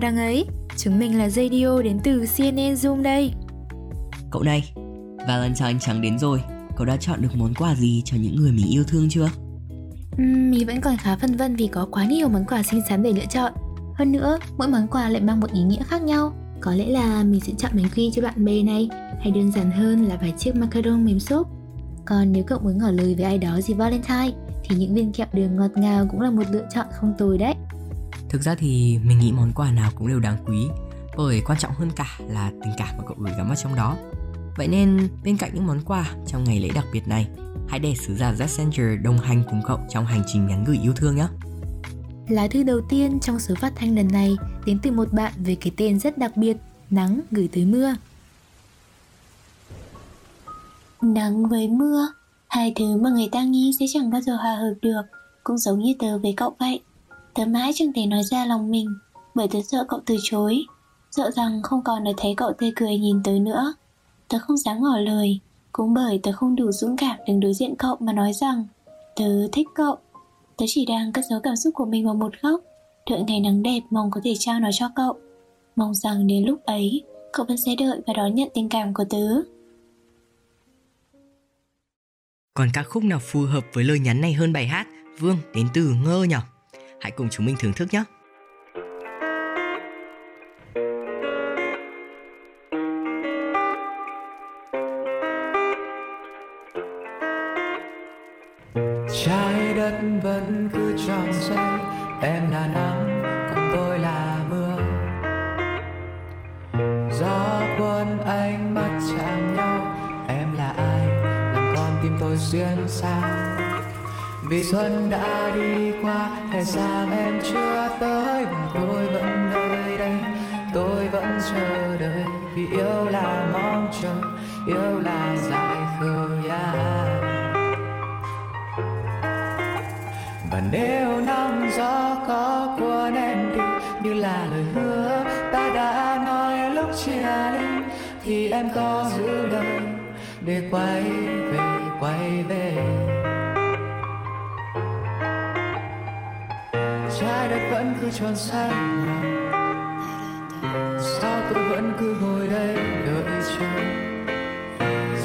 chào đằng ấy, chúng mình là Radio đến từ CNN Zoom đây. Cậu này, Valentine chẳng đến rồi, cậu đã chọn được món quà gì cho những người mình yêu thương chưa? Uhm, mình vẫn còn khá phân vân vì có quá nhiều món quà xinh xắn để lựa chọn. Hơn nữa, mỗi món quà lại mang một ý nghĩa khác nhau. Có lẽ là mình sẽ chọn bánh quy cho bạn bè này, hay đơn giản hơn là vài chiếc macaron mềm xốp. Còn nếu cậu muốn ngỏ lời với ai đó gì Valentine, thì những viên kẹo đường ngọt ngào cũng là một lựa chọn không tồi đấy. Thực ra thì mình nghĩ món quà nào cũng đều đáng quý Bởi quan trọng hơn cả là tình cảm mà cậu gửi gắm vào trong đó. Vậy nên bên cạnh những món quà trong ngày lễ đặc biệt này Hãy để sứ giả Messenger đồng hành cùng cậu trong hành trình nhắn gửi yêu thương nhé. Lá thư đầu tiên trong số phát thanh lần này đến từ một bạn với cái tên rất đặc biệt Nắng gửi tới mưa. Nắng với mưa Hai thứ mà người ta nghĩ sẽ chẳng bao giờ hòa hợp được Cũng giống như tớ với cậu vậy Tớ mãi chẳng thể nói ra lòng mình, Bởi tớ sợ cậu từ chối. Sợ rằng không còn được thấy cậu tươi cười nhìn tớ nữa. Tớ không dám ngỏ lời, Cũng bởi tớ không đủ dũng cảm đứng đối diện cậu mà nói rằng, Tớ thích cậu. Tớ chỉ đang cất giấu cảm xúc của mình vào một góc, Đợi ngày nắng đẹp mong có thể trao nó cho cậu. Mong rằng đến lúc ấy, Cậu vẫn sẽ đợi và đón nhận tình cảm của tớ. Còn ca khúc nào phù hợp với lời nhắn này hơn bài hát? Vương, đến từ Ngơ nhỉ? Hãy cùng chúng mình thưởng thức nhé. trái đất vẫn cứ tròn xoay em là nắng còn tôi là mưa gió cuốn ánh mắt chạm nhau, em là ai làm con tim tôi xuyên sao? Vì xuân đã đi qua hè sang em chưa tới. Và tôi vẫn nơi đây, tôi vẫn chờ đợi. Vì yêu là mong chờ, yêu là dài khơi yeah. và nếu nắng gió có cuốn em đi, như là lời hứa ta đã nói lúc chia ly, thì em có giữ lời để quay về quay về. Đất vẫn cứ tròn xoay sao tôi vẫn cứ ngồi đây đợi chờ.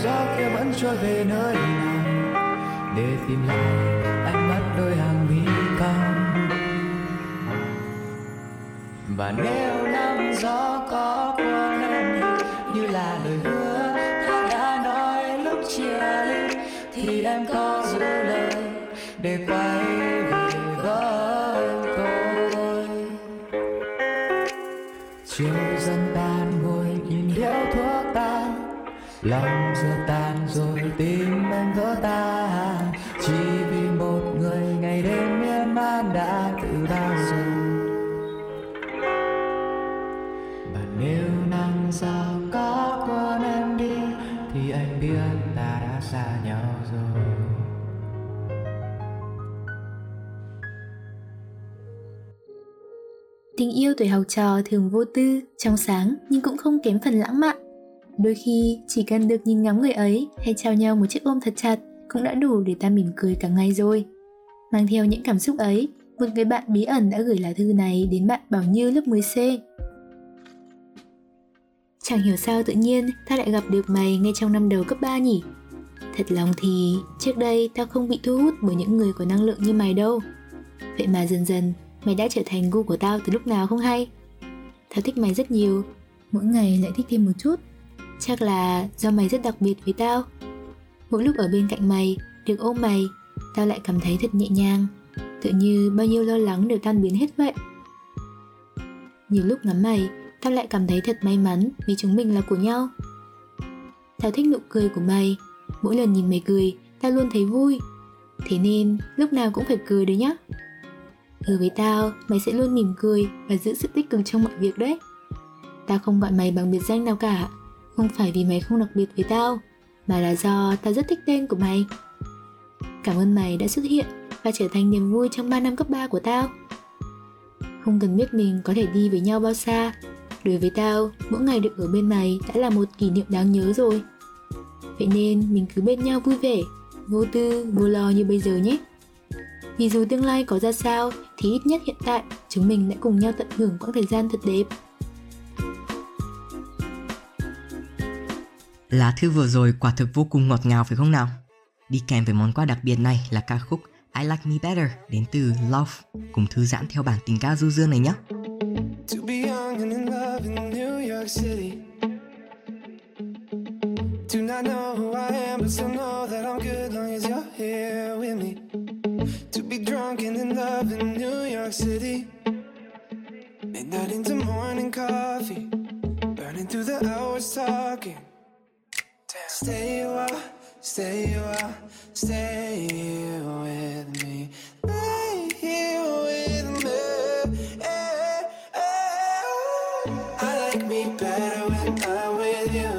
Gió kia vẫn trôi về nơi nào. Để tìm lại ánh mắt đôi hàng mi cong. Và nếu năm gió có qua năm như là lời hứa ta đã nói lúc chia ly, thì em có giữ lời để quay lòng giờ tan rồi tim anh vỡ tan chỉ vì một người ngày đêm miên man đã từ bao giờ. Và nếu nắng gió có quên em đi thì anh biết ta đã xa nhau rồi. Tình yêu tuổi học trò thường vô tư, trong sáng nhưng cũng không kém phần lãng mạn. Đôi khi chỉ cần được nhìn ngắm người ấy hay trao nhau một chiếc ôm thật chặt cũng đã đủ để ta mỉm cười cả ngày rồi. Mang theo những cảm xúc ấy, một người bạn bí ẩn đã gửi lá thư này đến bạn Bảo Như lớp 10C. Chẳng hiểu sao tự nhiên ta lại gặp được mày ngay trong năm đầu cấp 3 nhỉ? Thật lòng thì trước đây tao không bị thu hút bởi những người có năng lượng như mày đâu. Vậy mà dần dần mày đã trở thành gu của tao từ lúc nào không hay. Tao thích mày rất nhiều, mỗi ngày lại thích thêm một chút. Chắc là do mày rất đặc biệt với tao. Mỗi lúc ở bên cạnh mày, được ôm mày, tao lại cảm thấy thật nhẹ nhàng, tự như bao nhiêu lo lắng đều tan biến hết vậy. Nhiều lúc ngắm mày, tao lại cảm thấy thật may mắn vì chúng mình là của nhau. Tao thích nụ cười của mày, mỗi lần nhìn mày cười, tao luôn thấy vui. Thế nên lúc nào cũng phải cười đấy nhá. Ở với tao, mày sẽ luôn mỉm cười và giữ sự tích cực trong mọi việc đấy. Tao không gọi mày bằng biệt danh nào cả, không phải vì mày không đặc biệt với tao, mà là do tao rất thích tên của mày. Cảm ơn mày đã xuất hiện và trở thành niềm vui trong 3 năm cấp 3 của tao. Không cần biết mình có thể đi với nhau bao xa, đối với tao, mỗi ngày được ở bên mày đã là một kỷ niệm đáng nhớ rồi. Vậy nên mình cứ bên nhau vui vẻ, vô tư, vô lo như bây giờ nhé. Vì dù tương lai có ra sao thì ít nhất hiện tại chúng mình đã cùng nhau tận hưởng quãng thời gian thật đẹp. Lá thư vừa rồi quả thực vô cùng ngọt ngào, phải không nào? Đi kèm với món quà đặc biệt này là ca khúc I Like Me Better đến từ Love cùng thư giãn theo bản tình ca du dương này nhé. To be young and in love in New York City. Do not know who I am, but still know that I'm good long as you're here with me. To be drunk and in love in New York City. Midnight into morning coffee. Burning through the hours talking. Stay a while, stay a while, stay here with me. Stay here with me. I like me better when I'm with you.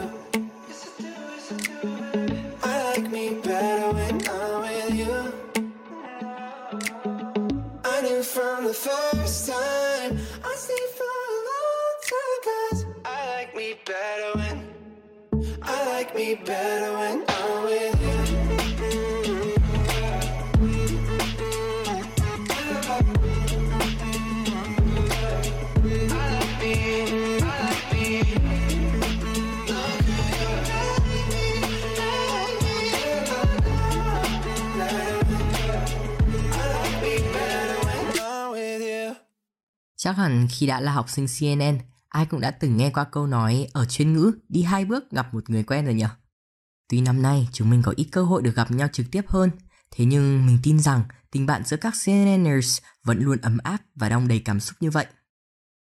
I like me better when I'm with you. I knew from the first time. I better when I'm with you. Chắc hẳn khi đã là học sinh CNN, ai cũng đã từng nghe qua câu nói ở chuyên ngữ đi hai bước gặp một người quen rồi nhỉ? Tuy năm nay chúng mình có ít cơ hội được gặp nhau trực tiếp hơn, thế nhưng mình tin rằng tình bạn giữa các CNNers vẫn luôn ấm áp và đong đầy cảm xúc như vậy.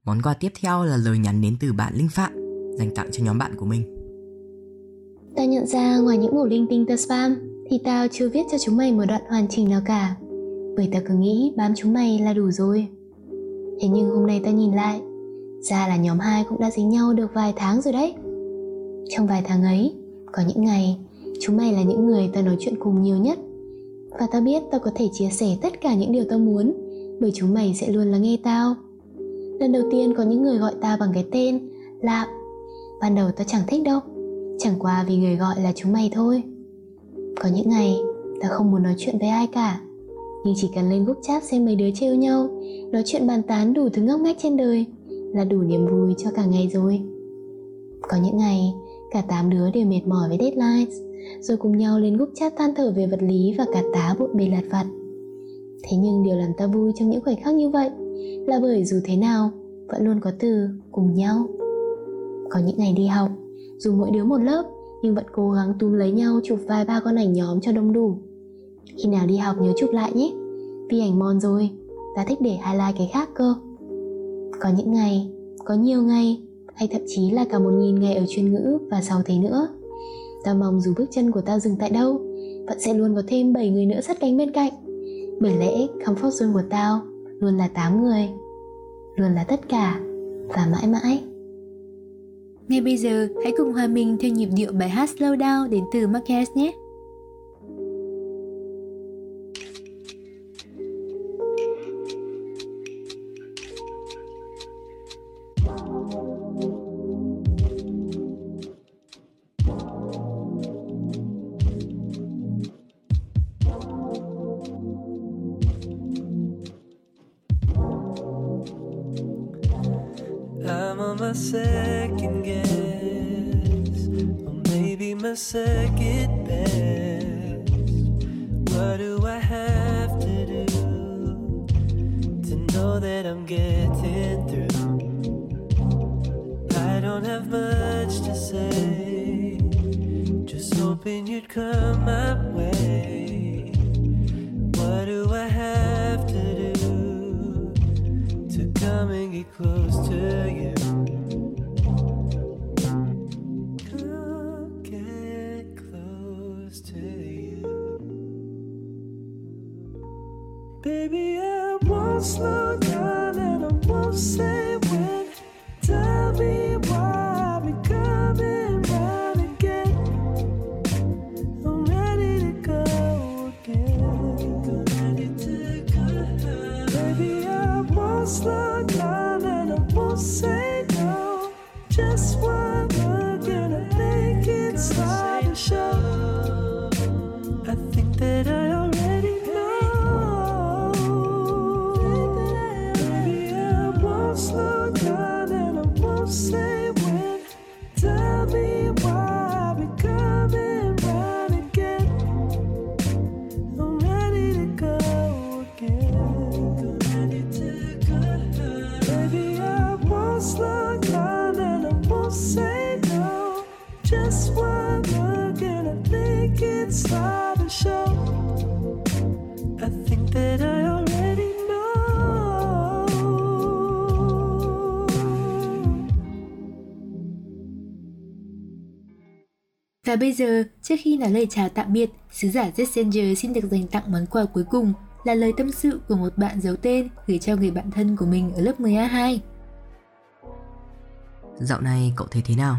Món quà tiếp theo là lời nhắn đến từ bạn Linh Phạm, dành tặng cho nhóm bạn của mình. Ta nhận ra ngoài những mẩu linh tinh tơ spam thì tao chưa viết cho chúng mày một đoạn hoàn chỉnh nào cả. Bởi tao cứ nghĩ bám chúng mày là đủ rồi. Thế nhưng hôm nay tao nhìn lại ra là nhóm 2 cũng đã dính nhau được vài tháng rồi đấy. Trong vài tháng ấy, Có những ngày, Chúng mày là những người tao nói chuyện cùng nhiều nhất. Và tao biết tao có thể chia sẻ tất cả những điều tao muốn, Bởi chúng mày sẽ luôn lắng nghe tao. Lần đầu tiên có những người gọi tao bằng cái tên là, Ban đầu tao chẳng thích đâu, Chẳng qua vì người gọi là chúng mày thôi. Có những ngày, Tao không muốn nói chuyện với ai cả, Nhưng chỉ cần lên group chat xem mấy đứa trêu nhau, Nói chuyện bàn tán đủ thứ ngốc nghếch trên đời là đủ niềm vui cho cả ngày rồi. Có những ngày, cả tám đứa đều mệt mỏi với deadlines, rồi cùng nhau lên group chat than thở về vật lý và cả tá bộn bề lặt vặt. Thế nhưng điều làm ta vui trong những khoảnh khắc như vậy là bởi dù thế nào, vẫn luôn có từ cùng nhau. Có những ngày đi học, dù mỗi đứa một lớp, nhưng vẫn cố gắng túm lấy nhau chụp vài ba con ảnh nhóm cho đông đủ. Khi nào đi học nhớ chụp lại nhé. Vì ảnh mòn rồi, ta thích để highlight cái khác cơ có những ngày, có nhiều ngày hay thậm chí là cả một nghìn ngày ở chuyên ngữ và sau thế nữa. Tao mong dù bước chân của tao dừng tại đâu, vẫn sẽ luôn có thêm 7 người nữa sát cánh bên cạnh. Bởi lẽ comfort zone của tao luôn là 8 người, luôn là tất cả và mãi mãi. Ngay bây giờ, hãy cùng hòa mình theo nhịp điệu bài hát Slow Down đến từ Marquez nhé. Second guess, or maybe my second best. What do I have to do to know that I'm getting through? I don't have much to say, just hoping you'd come my way. What do I have to do to come and get close to you? Slow Và bây giờ, trước khi nói lời chào tạm biệt, sứ giả Zessanger xin được dành tặng món quà cuối cùng là lời tâm sự của một bạn giấu tên gửi cho người bạn thân của mình ở lớp 10A2. Dạo này cậu thấy thế nào?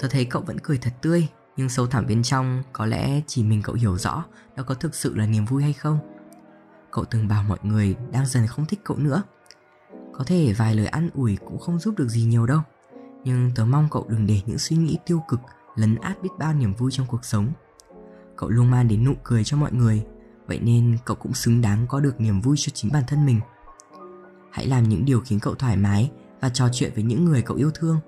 Tớ thấy cậu vẫn cười thật tươi, nhưng sâu thẳm bên trong có lẽ chỉ mình cậu hiểu rõ đó có thực sự là niềm vui hay không. Cậu từng bảo mọi người đang dần không thích cậu nữa. Có thể vài lời ăn ủi cũng không giúp được gì nhiều đâu. Nhưng tớ mong cậu đừng để những suy nghĩ tiêu cực lấn át biết bao niềm vui trong cuộc sống. Cậu luôn mang đến nụ cười cho mọi người, vậy nên cậu cũng xứng đáng có được niềm vui cho chính bản thân mình. Hãy làm những điều khiến cậu thoải mái và trò chuyện với những người cậu yêu thương.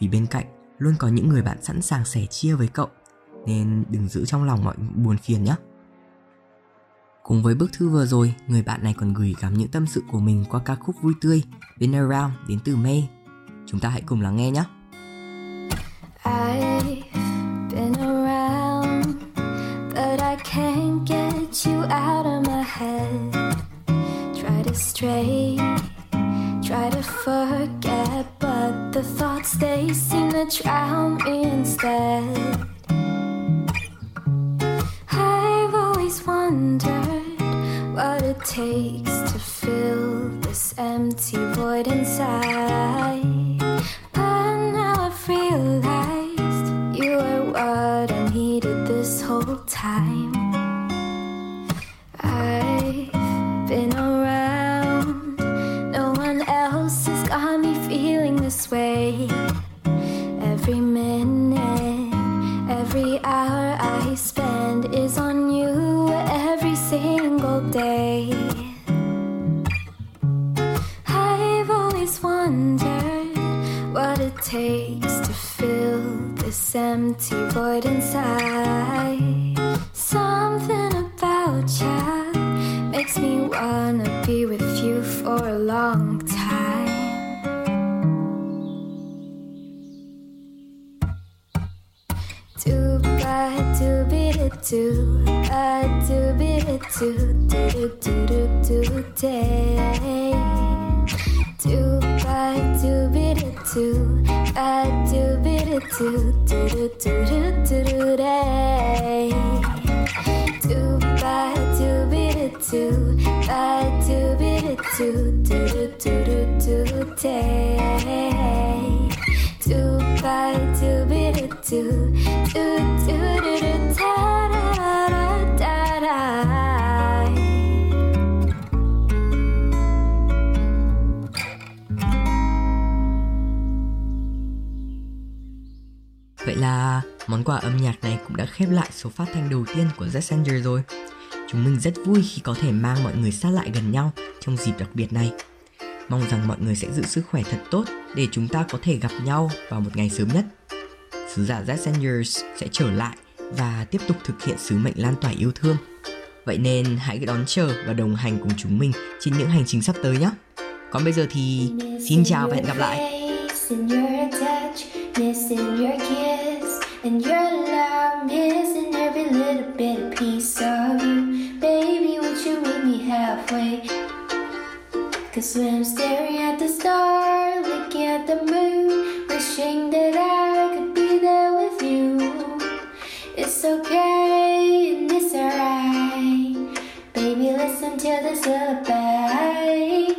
Vì bên cạnh luôn có những người bạn sẵn sàng sẻ chia với cậu, nên đừng giữ trong lòng mọi buồn phiền nhé. Cùng với bức thư vừa rồi, người bạn này còn gửi gắm những tâm sự của mình qua ca khúc vui tươi Been Around đến từ May. Chúng ta hãy cùng lắng nghe nhé. I can't get you out of my head. Try to stray, try to forget, but the thoughts they seem to drown me instead. I've always wondered what it takes to fill this empty void inside. Takes to fill this empty void inside. Something about you makes me wanna be with you for a long time. Do ba do be do ba do be do do do do do day. Do ba do be do ba do be do do do do do do do day. Do ba do be da do ba do be do do do do do do day. Do ba do be do do do do do Vậy là món quà âm nhạc này cũng đã khép lại số phát thanh đầu tiên của Zessanger rồi. Chúng mình rất vui khi có thể mang mọi người sát lại gần nhau trong dịp đặc biệt này. Mong rằng mọi người sẽ giữ sức khỏe thật tốt để chúng ta có thể gặp nhau vào một ngày sớm nhất. Sứ giả Zessengers sẽ trở lại và tiếp tục thực hiện sứ mệnh lan tỏa yêu thương. Vậy nên hãy đón chờ và đồng hành cùng chúng mình trên những hành trình sắp tới nhé. Còn bây giờ thì xin chào và hẹn gặp lại. Cause when I'm staring at the stars, looking at the moon, wishing that I could be there with you. It's okay and it's alright. Baby, listen to this lullaby.